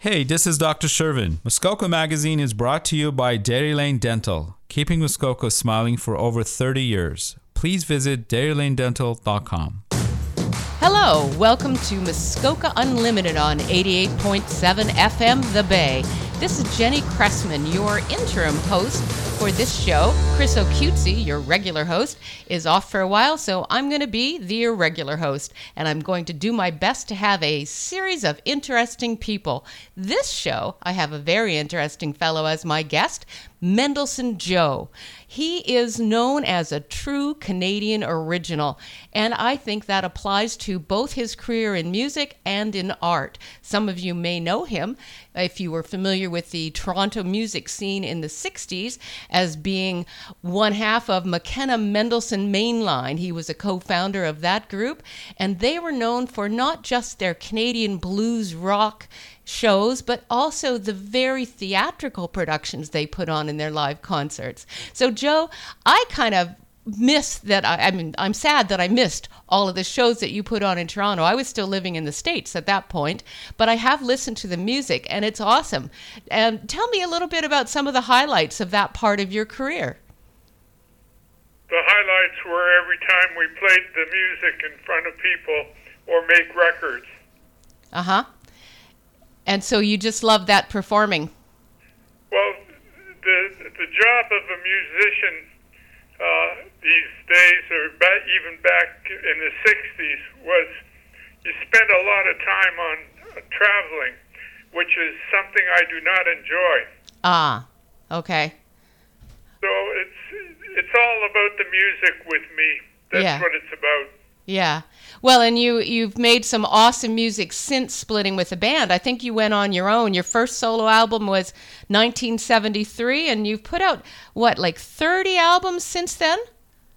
Hey, this is Dr. Shervin. Muskoka Magazine is brought to you by Dairy Lane Dental, keeping Muskoka smiling for over 30 years. Please visit dairylanedental.com. Hello, welcome to Muskoka Unlimited on 88.7 FM The Bay. This is Jenny Cressman, your interim host for this show. Chris O'Cutesy, your regular host, is off for a while, so I'm going to be the irregular host, and I'm going to do my best to have a series of interesting people. This show, I have a very interesting fellow as my guest, Mendelson Joe. He is known as a true Canadian original, and I think that applies to both his career in music and in art. Some of you may know him if you were familiar with the Toronto music scene in the 60s as being one half of McKenna Mendelson Mainline. He was a co founder of that group, and they were known for not just their Canadian blues rock shows, but also the very theatrical productions they put on in their live concerts. So, Joe, I kind of miss that. I, I, mean, I'm sad that I missed all of the shows that you put on in Toronto. I was still living in the States at that point, but I have listened to the music and it's awesome. And tell me a little bit about some of the highlights of that part of your career. The highlights were every time we played the music in front of people or make records. Uh huh. And so you just love that performing. Well, the the job of a musician uh, these days, or back, even back in the '60s, was you spend a lot of time on uh, traveling, which is something I do not enjoy. Ah, okay. So it's it's all about the music with me. That's Yeah. what it's about. Yeah. Well, and you you've made some awesome music since splitting with the band. I think you went on your own. Your first solo album was 1973 and you've put out what like 30 albums since then?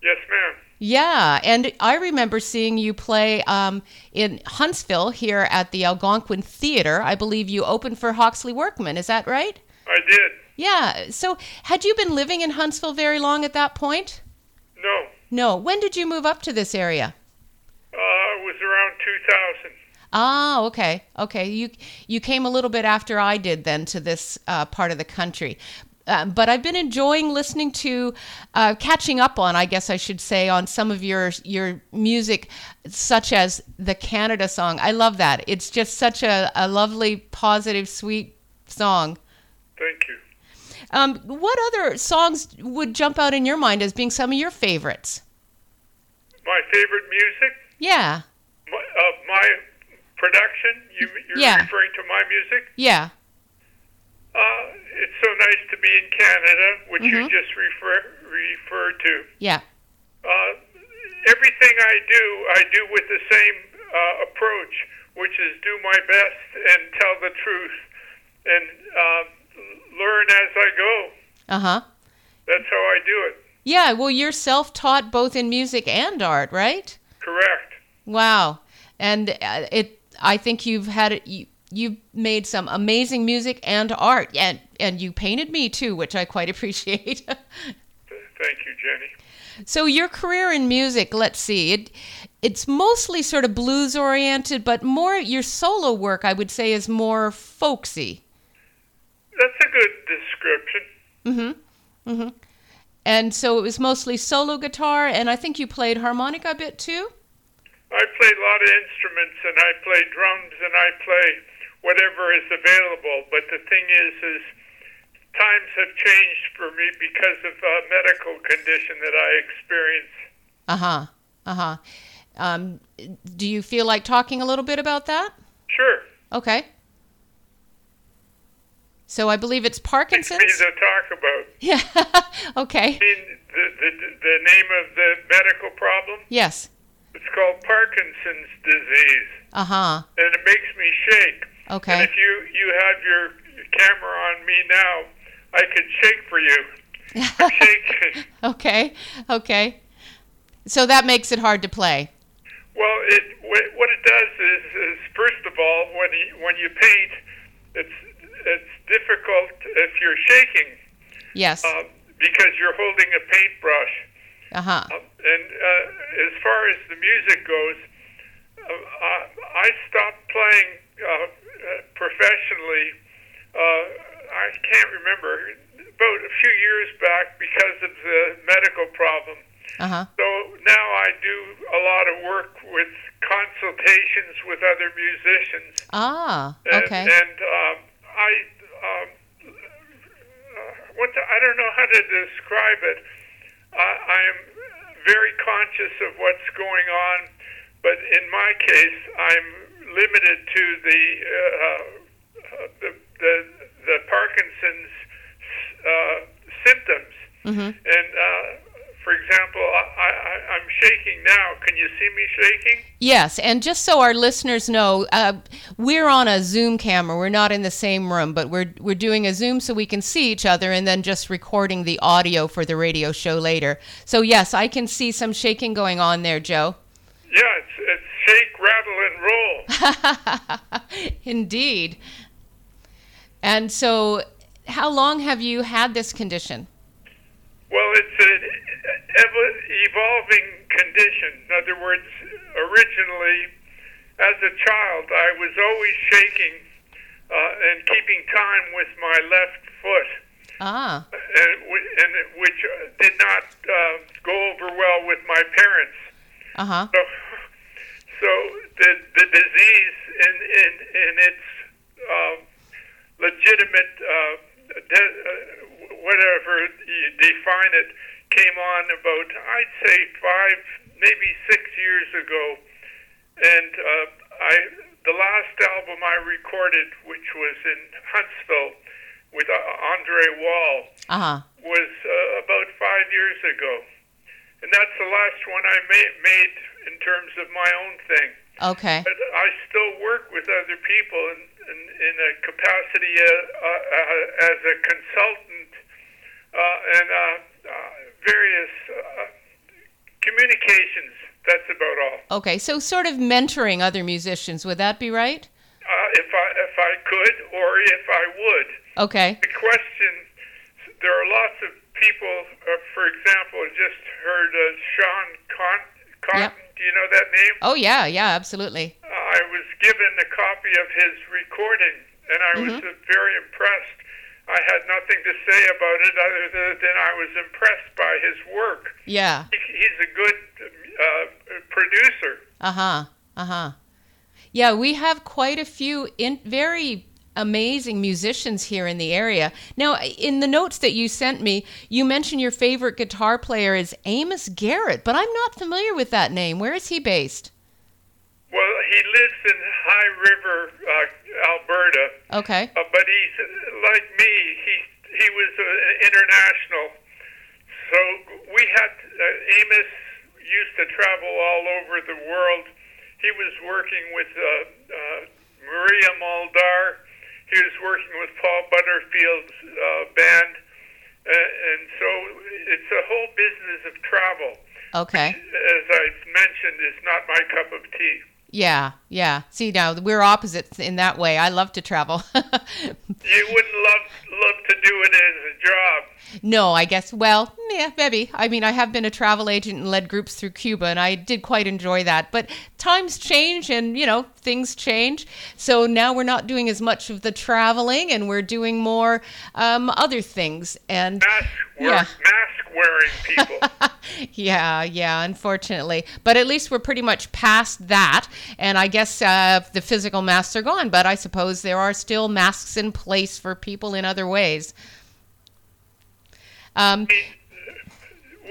Yes, ma'am. Yeah, and I remember seeing you play um, in Huntsville here at the Algonquin Theater. I believe you opened for Hawksley Workman. Is that right? I did. Yeah. So, had you been living in Huntsville very long at that point? No, No. When did you move up to this area? Uh, it was around 2000. Ah, okay, okay. You you came a little bit after I did then to this uh, part of the country, uh, but I've been enjoying listening to, uh, catching up on, I guess I should say, on some of your your music, such as the Canada song. I love that. It's just such a, a lovely, positive, sweet song. Thank you. Um, what other songs would jump out in your mind as being some of your favorites? My favorite music, Yeah, my, uh, my production. You, you're Yeah. referring to my music. yeah, Uh, it's so nice to be in Canada, which you Mhm. just refer referred to. yeah. Uh, everything I do, I do with the same uh, approach, which is do my best and tell the truth and uh, learn as I go. Uh huh. That's how I do it. Yeah, well, you're self taught both in music and art, right? Correct. Wow. And uh, it, I think you've had it, you, you've made some amazing music and art, and, and you painted me too, which I quite appreciate. Thank you, Jenny. so, your career in music, let's see, it, it's mostly sort of blues oriented, but more your solo work, I would say, is more folksy. That's a good description. Mm hmm. Mm hmm. And so it was mostly solo guitar, and I think you played harmonica a bit too? I play a lot of instruments, and I play drums, and I play whatever is available. But the thing is, is times have changed for me because of a medical condition that I experience. Uh huh. Uh huh. Um, do you feel like talking a little bit about that? Sure, Okay. So I believe it's Parkinson's. it's me to talk about. Yeah. okay. I mean, the, the the name of the medical problem. Yes. It's called Parkinson's disease, Uh huh. and it makes me shake. And Okay. if you you have your camera on me now, I could shake for you. I'm shaking. okay. Okay. So that makes it hard to play. Well, it what it does is, is first of all, when you, when you paint, it's it's difficult if you're shaking Yes. uh, because you're holding a paintbrush. Uh huh. Um, and uh, as far as the music goes, uh, I I stopped playing uh, professionally. Uh, I can't remember about a few years back because of the medical problem. Uh huh. So now I do a lot of work with consultations with other musicians. Ah, okay. And um, I, um, uh, what the, I don't know how to describe it. I, I am very conscious of what's going on, but in my case, I'm limited to the uh, uh, the, the the Parkinson's uh, symptoms. Mhm. And uh, for example, I, I, I'm shaking now. Can you see me shaking? Yes, and just so our listeners know, uh, we're on a Zoom camera. We're not in the same room, but we're we're doing a Zoom so we can see each other, and then just recording the audio for the radio show later. So yes, I can see some shaking going on there, Joe. Yeah, it's, it's shake, rattle, and roll. Indeed. And so, how long have you had this condition? Well, it's an ev- evolving condition. In other words, originally, as a child, I was always shaking uh, and keeping time with my left foot, Ah, and, and which uh, did not uh, go over well with my parents. uh huh. So, so the the disease in in in its um, legitimate uh, de- uh, whatever you define it came on about I'd say five maybe six years ago, and uh, I the last album I recorded, which was in Huntsville with uh, Andre Wall, Uh huh. was uh, about five years ago, and that's the last one I ma- made in terms of my own thing. Okay. But I still work with other people in, in, in a capacity uh, uh, as a consultant uh, and various uh, communications. That's about all. Okay. So, sort of mentoring other musicians. Would that be right? Uh, if I if I could or if I would. Okay. The question: There are lots of people. Uh, for example, I just heard uh, Sean Con- Cotton. Yep. Do you know that name? Oh yeah, yeah, absolutely. I was given a copy of his recording, and I was uh, very impressed. I had nothing to say about it other than, I was impressed by his work. Yeah. He, he's a good uh, producer. Uh huh. Uh huh. Yeah, we have quite a few in very amazing musicians here in the area. Now, in the notes that you sent me, you mentioned your favorite guitar player is Amos Garrett, but I'm not familiar with that name. Where is he based? Well, he lives in High River, uh, Alberta, Okay. uh, but he's like me. He he was uh, international, so we had uh, Amos used to travel all over the world. He was working with uh, uh, Maria Muldaur. He was working with Paul Butterfield's uh, band, uh, and so it's a whole business of travel. Okay. As I've mentioned, is not my cup of tea. Yeah, yeah. See, now we're opposites in that way. I love to travel. You wouldn't love love to do it as a job. no, I guess, well, yeah, maybe. I mean, I have been a travel agent and led groups through Cuba, and I did quite enjoy that. But times change and, you know, things change. So now we're not doing as much of the traveling and we're doing more um, other things. And Mask wear, Yeah. mask wearing people. yeah, yeah, unfortunately. But at least we're pretty much past that. And I guess uh, the physical masks are gone, but I suppose there are still masks in place for people in other ways. Um,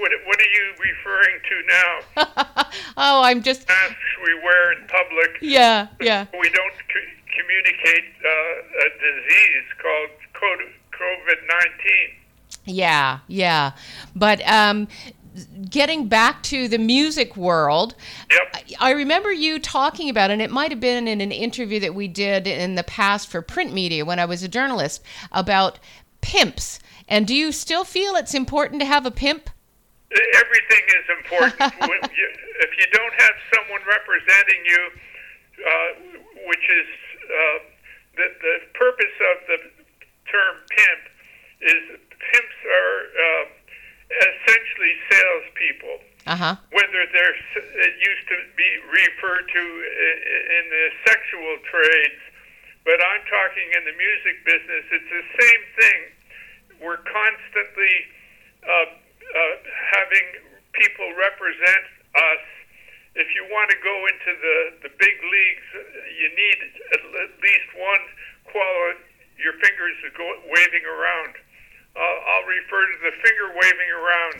what what are you referring to now? oh, I'm just, Masks we wear in public. yeah, yeah. We don't c- communicate uh, a disease called COVID nineteen. Yeah, yeah. But um, getting back to the music world, Yep. I remember you talking about, and it might have been in an interview that we did in the past for print media when I was a journalist, about pimps. And do you still feel it's important to have a pimp? Everything is important. you, if you don't have someone representing you, uh, which is uh, the the purpose of the term pimp, is pimps are uh, essentially salespeople. Uh huh. Whether they're it used to be referred to in the sexual trades, but I'm talking in the music business. It's the same thing. We're constantly uh, people represent us. If you want to go into the, the big leagues, you need at least one quality. Your fingers are go, waving around. Uh, I'll refer to the finger waving around.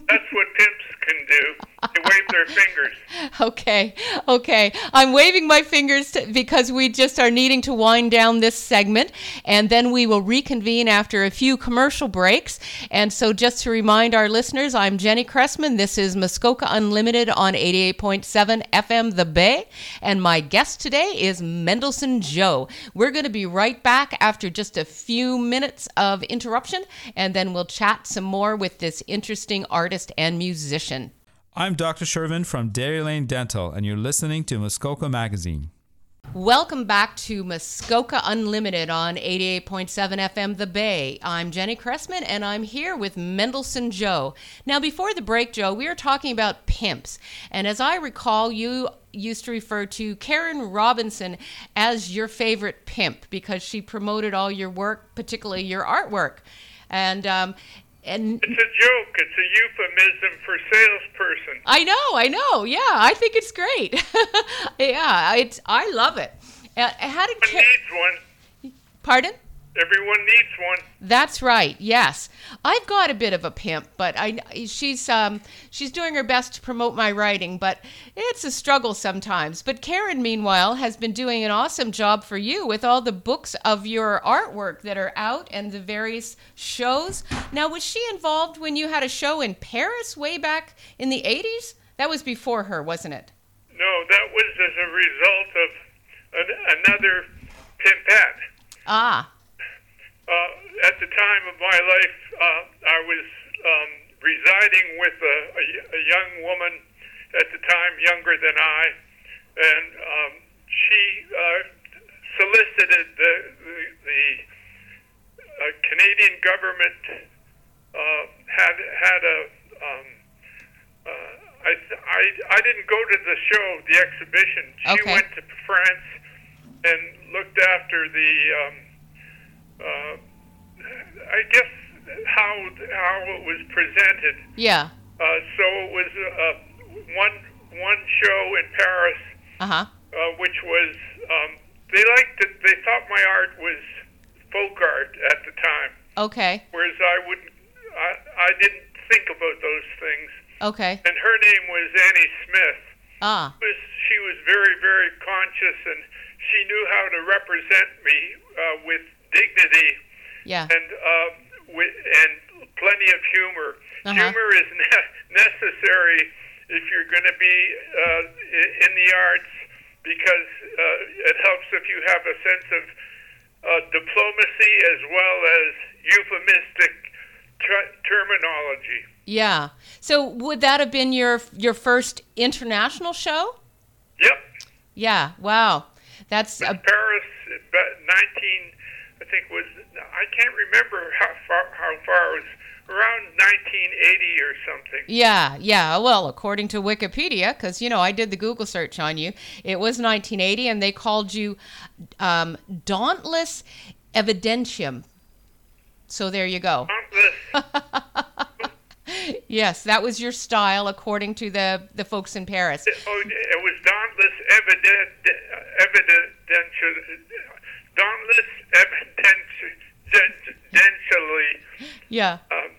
That's what pimps can do. They wave their fingers. Okay, okay. I'm waving my fingers to, because we just are needing to wind down this segment, and then we will reconvene after a few commercial breaks. And so, just to remind our listeners, I'm Jenny Cressman. This is Muskoka Unlimited on 88.7 FM The Bay, and my guest today is Mendelson Joe. We're going to be right back after just a few minutes of interruption, and then we'll chat some more with this interesting artist and musician. I'm Dr. Shervin from Dairy Lane Dental, and you're listening to Muskoka Magazine. Welcome back to Muskoka Unlimited on 88.7 FM The Bay. I'm Jenny Cressman and I'm here with Mendelson Joe. Now, before the break, Joe, we were talking about pimps. And as I recall, you used to refer to Karen Robinson as your favorite pimp because she promoted all your work, particularly your artwork. And um, and it's a joke. It's a euphemism for salesperson. I know, I know. Yeah, I think it's great. yeah, it's I love it. Uh, how did Ca- needs one? Pardon? Everyone needs one. That's right. Yes, I've got a bit of a pimp, but I she's um she's doing her best to promote my writing, but it's a struggle sometimes. But Karen, meanwhile, has been doing an awesome job for you with all the books of your artwork that are out and the various shows. Now, was she involved when you had a show in Paris way back in the '80s? That was before her, wasn't it? No, that was as a result of an, another pimpette. Ah uh, at the time of my life, uh, I was um, residing with a, a, a young woman at the time, younger than I, and um, she uh, solicited the, the, the uh, Canadian government uh, had had a. Um, uh, I, I I didn't go to the show, the exhibition. She okay. went to France and looked after the. Um, uh, I guess how how it was presented. Yeah. Uh, so it was uh, one one show in Paris, uh-huh. uh, which was um, they liked it. They thought my art was folk art at the time. Okay. Whereas I wouldn't, I, I didn't think about those things. Okay. And her name was Annie Smith. Ah. Was, she was very very conscious and she knew how to represent me uh, with dignity. Yeah. And uh, with, and plenty of humor. Uh-huh. Humor is ne- necessary if you're going to be uh, in the arts because uh, it helps if you have a sense of uh, diplomacy as well as euphemistic ter- terminology. Yeah. So would that have been your your first international show? Yep. Yeah. Wow. That's a, Paris, 19. I think was I can't remember how far how far it was around 1980 or something. Yeah, yeah. Well, according to Wikipedia, because you know I did the Google search on you, it was 1980, and they called you um, Dauntless Evidentium. So there you go. yes, that was your style, according to the the folks in Paris. Oh, it was dauntless evident, evidential, dauntless evidentially. Yeah. Um,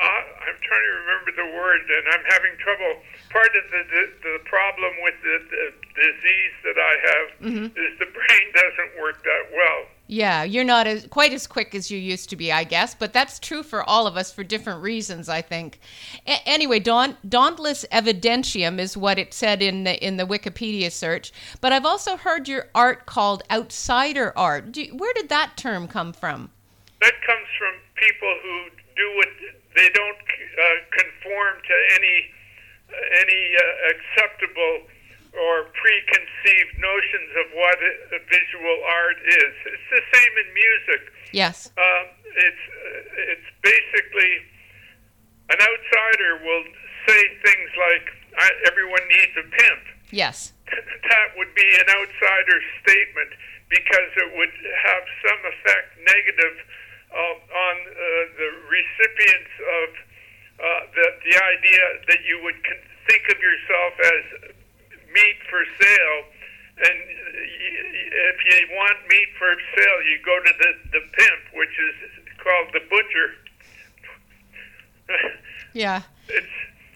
I'm trying to remember the word, and I'm having trouble. Part of the the, the problem with the, the disease that I have mm-hmm. is the brain doesn't work that well. Yeah, you're not as quite as quick as you used to be, I guess, but that's true for all of us for different reasons, I think. A- anyway, daunt, dauntless evidentium is what it said in the in the Wikipedia search. But I've also heard your art called outsider art. Do, where did that term come from? That comes from people who do what they don't uh, conform to any any uh, acceptable or preconceived notions of what a visual art is. It's the same in music. Yes. Um, it's it's basically an outsider will say things like "everyone needs a pimp." Yes. that would be an outsider statement because it would have some effect negative uh, on uh, the recipients of uh, the the idea that you would con- think of yourself as meat for sale. And if you want meat for sale, you go to the, the pimp, which is called the butcher. Yeah. It's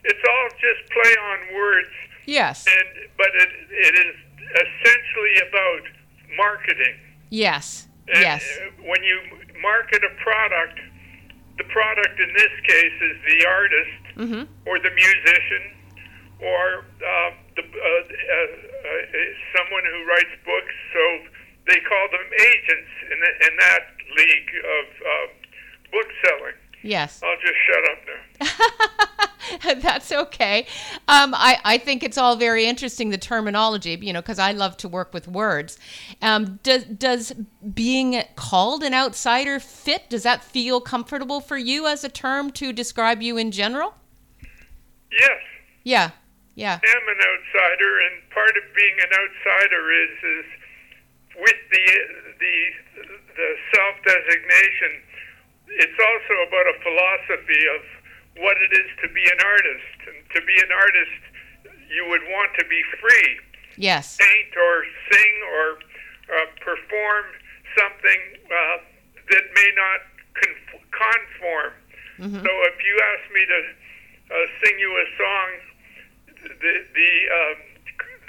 it's all just play on words, Yes. and but it it is essentially about marketing. Yes. And Yes. uh, When you market a product, the product in this case is the artist Mhm. or the musician or uh, the, uh, uh, uh, someone who writes books. So they call them agents in, the, in that league of uh, book selling. Yes. I'll just shut up now. That's okay. Um, I, I think it's all very interesting, the terminology, you know, because I love to work with words. Um, does, does being called an outsider fit? Does that feel comfortable for you as a term to describe you in general? Yes. Yeah. Yeah. I am an outsider, and part of being an outsider is is with the the the self designation. It's also about a philosophy of what it is to be an artist, and to be an artist, you would want to be free, Yes. paint or sing or uh, perform something uh, that may not conf- conform. So if you ask me to uh, sing you a song, the the, um,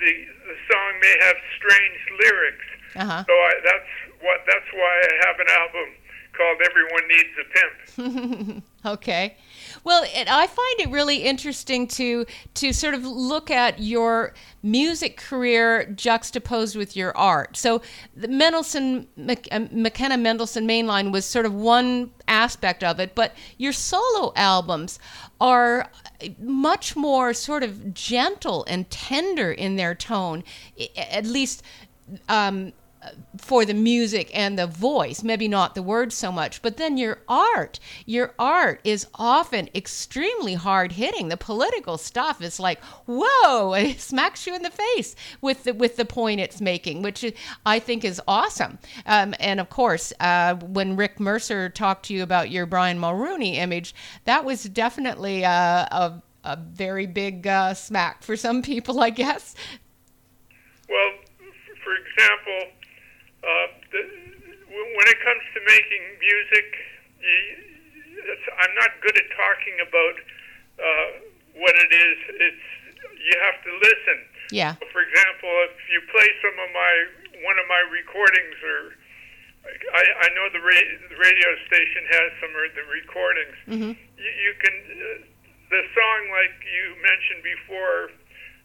the the song may have strange lyrics. Uh huh. So I, that's what that's why I have an album called "Everyone Needs a Pimp." Okay. Well, it, I find it really interesting to to sort of look at your music career juxtaposed with your art. So, the Mendelson uh, McKenna Mendelson Mainline was sort of one aspect of it, but your solo albums are much more sort of gentle and tender in their tone, at least. Um, for the music and the voice, maybe not the words so much, but then your art, your art is often extremely hard hitting. The political stuff is like, whoa, it smacks you in the face with the with the point it's making, which I think is awesome. Um, and of course, uh, when Rick Mercer talked to you about your Brian Mulroney image, that was definitely uh, a a very big uh, smack for some people, I guess. Well, for example, uh, the, when it comes to making music, it's, I'm not good at talking about uh, what it is. It's you have to listen. Yeah. For example, if you play some of my one of my recordings, or I, I know the, ra- the radio station has some of the recordings. Mm-hmm. You, you can uh, the song like you mentioned before,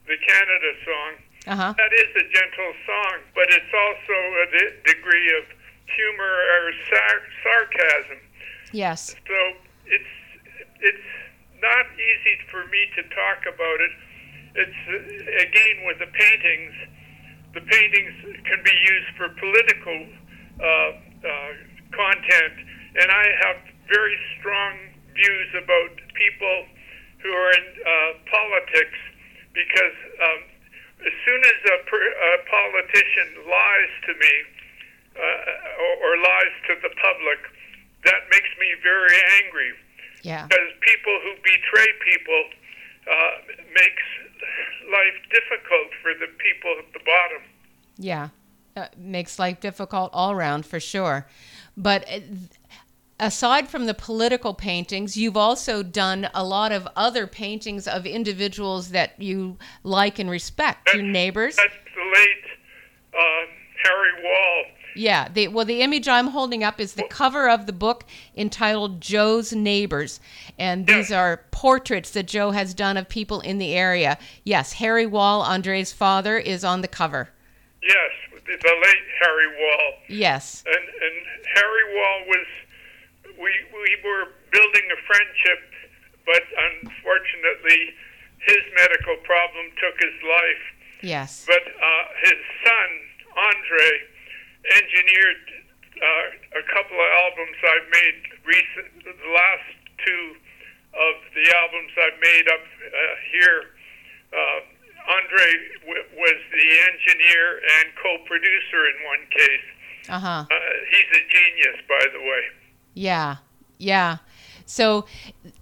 the Canada song. Uh huh. That is a gentle song, but it's also a degree of humor or sar- sarcasm. Yes. So it's it's not easy for me to talk about it. It's again with the paintings. The paintings can be used for political uh, uh, content, and I have very strong views about people who are in uh, politics because um, as soon as a, per, a politician lies to me uh, or, or lies to the public, that makes me very angry Yeah. because people who betray people uh, makes life difficult for the people at the bottom. Yeah, uh, makes life difficult all around for sure. But uh, aside from the political paintings, you've also done a lot of other paintings of individuals that you like and respect. Your neighbors. That's the late uh, Harry Wall. Yeah. The, well, the image I'm holding up is the cover of the book entitled Joe's Neighbors. And these are portraits that Joe has done of people in the area. Yes, Harry Wall, Andre's father, is on the cover. Yes, the, the late Harry Wall. Yes. And, and Harry Wall was, we, we were building a friendship, but unfortunately, his medical problem took his life. Yes. But uh, his son, Andre, engineered uh, a couple of albums I've made recent. The last two of the albums I've made up uh, here. Uh, Andre w- was the engineer and co-producer in one case, Uh-huh. Uh, he's a genius, by the way. Yeah. Yeah. So,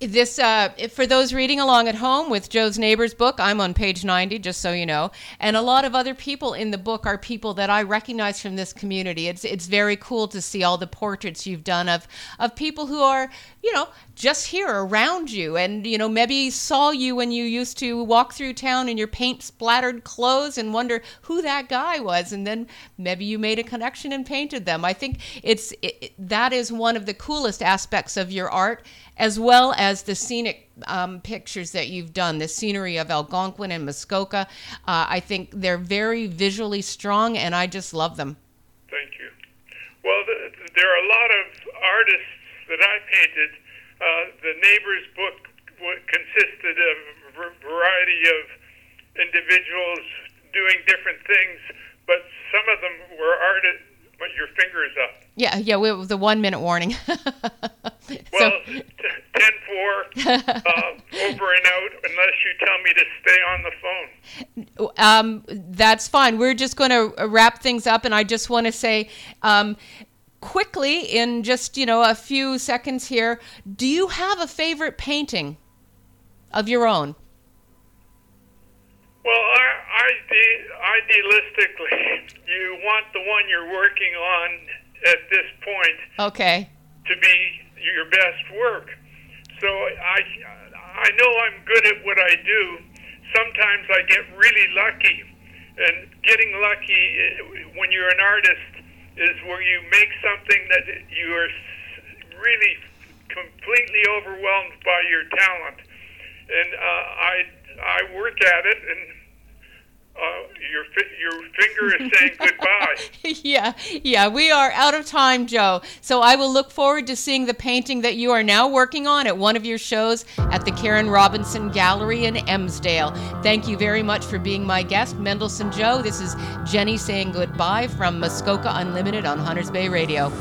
this uh, for those reading along at home with Joe's neighbor's book, I'm on page 90, just so you know. And a lot of other people in the book are people that I recognize from this community. It's it's very cool to see all the portraits you've done of of people who are, you know, just here around you, and you know maybe saw you when you used to walk through town in your paint splattered clothes and wonder who that guy was, and then maybe you made a connection and painted them. I think it's it, that is one of the coolest aspects of your art as well as the scenic um, pictures that you've done, the scenery of Algonquin and Muskoka. Uh, I think they're very visually strong, and I just love them. Thank you. Well, the, there are a lot of artists that I painted. Uh, the neighbor's book consisted of a variety of individuals doing different things, but some of them were artists. But your fingers up. Yeah, yeah, we, the one minute warning. well, t- 10 4, uh, over and out, unless you tell me to stay on the phone. Um, that's fine. We're just going to wrap things up, and I just want to say, um, quickly in just you know a few seconds here do you have a favorite painting of your own well I, I, idealistically you want the one you're working on at this point okay. to be your best work. So i i know i'm good at what i do. Sometimes i get really lucky and getting lucky eh, when you're an artist is where you make something that you are really completely overwhelmed by your talent. And uh, i i work at it and uh, your your finger is saying goodbye. yeah, yeah, we are out of time, Joe. So I will look forward to seeing the painting that you are now working on at one of your shows at the Karen Robinson Gallery in Emsdale. Thank you very much for being my guest, Mendelson Joe. This is Jenny saying goodbye from Muskoka Unlimited on Hunters Bay Radio.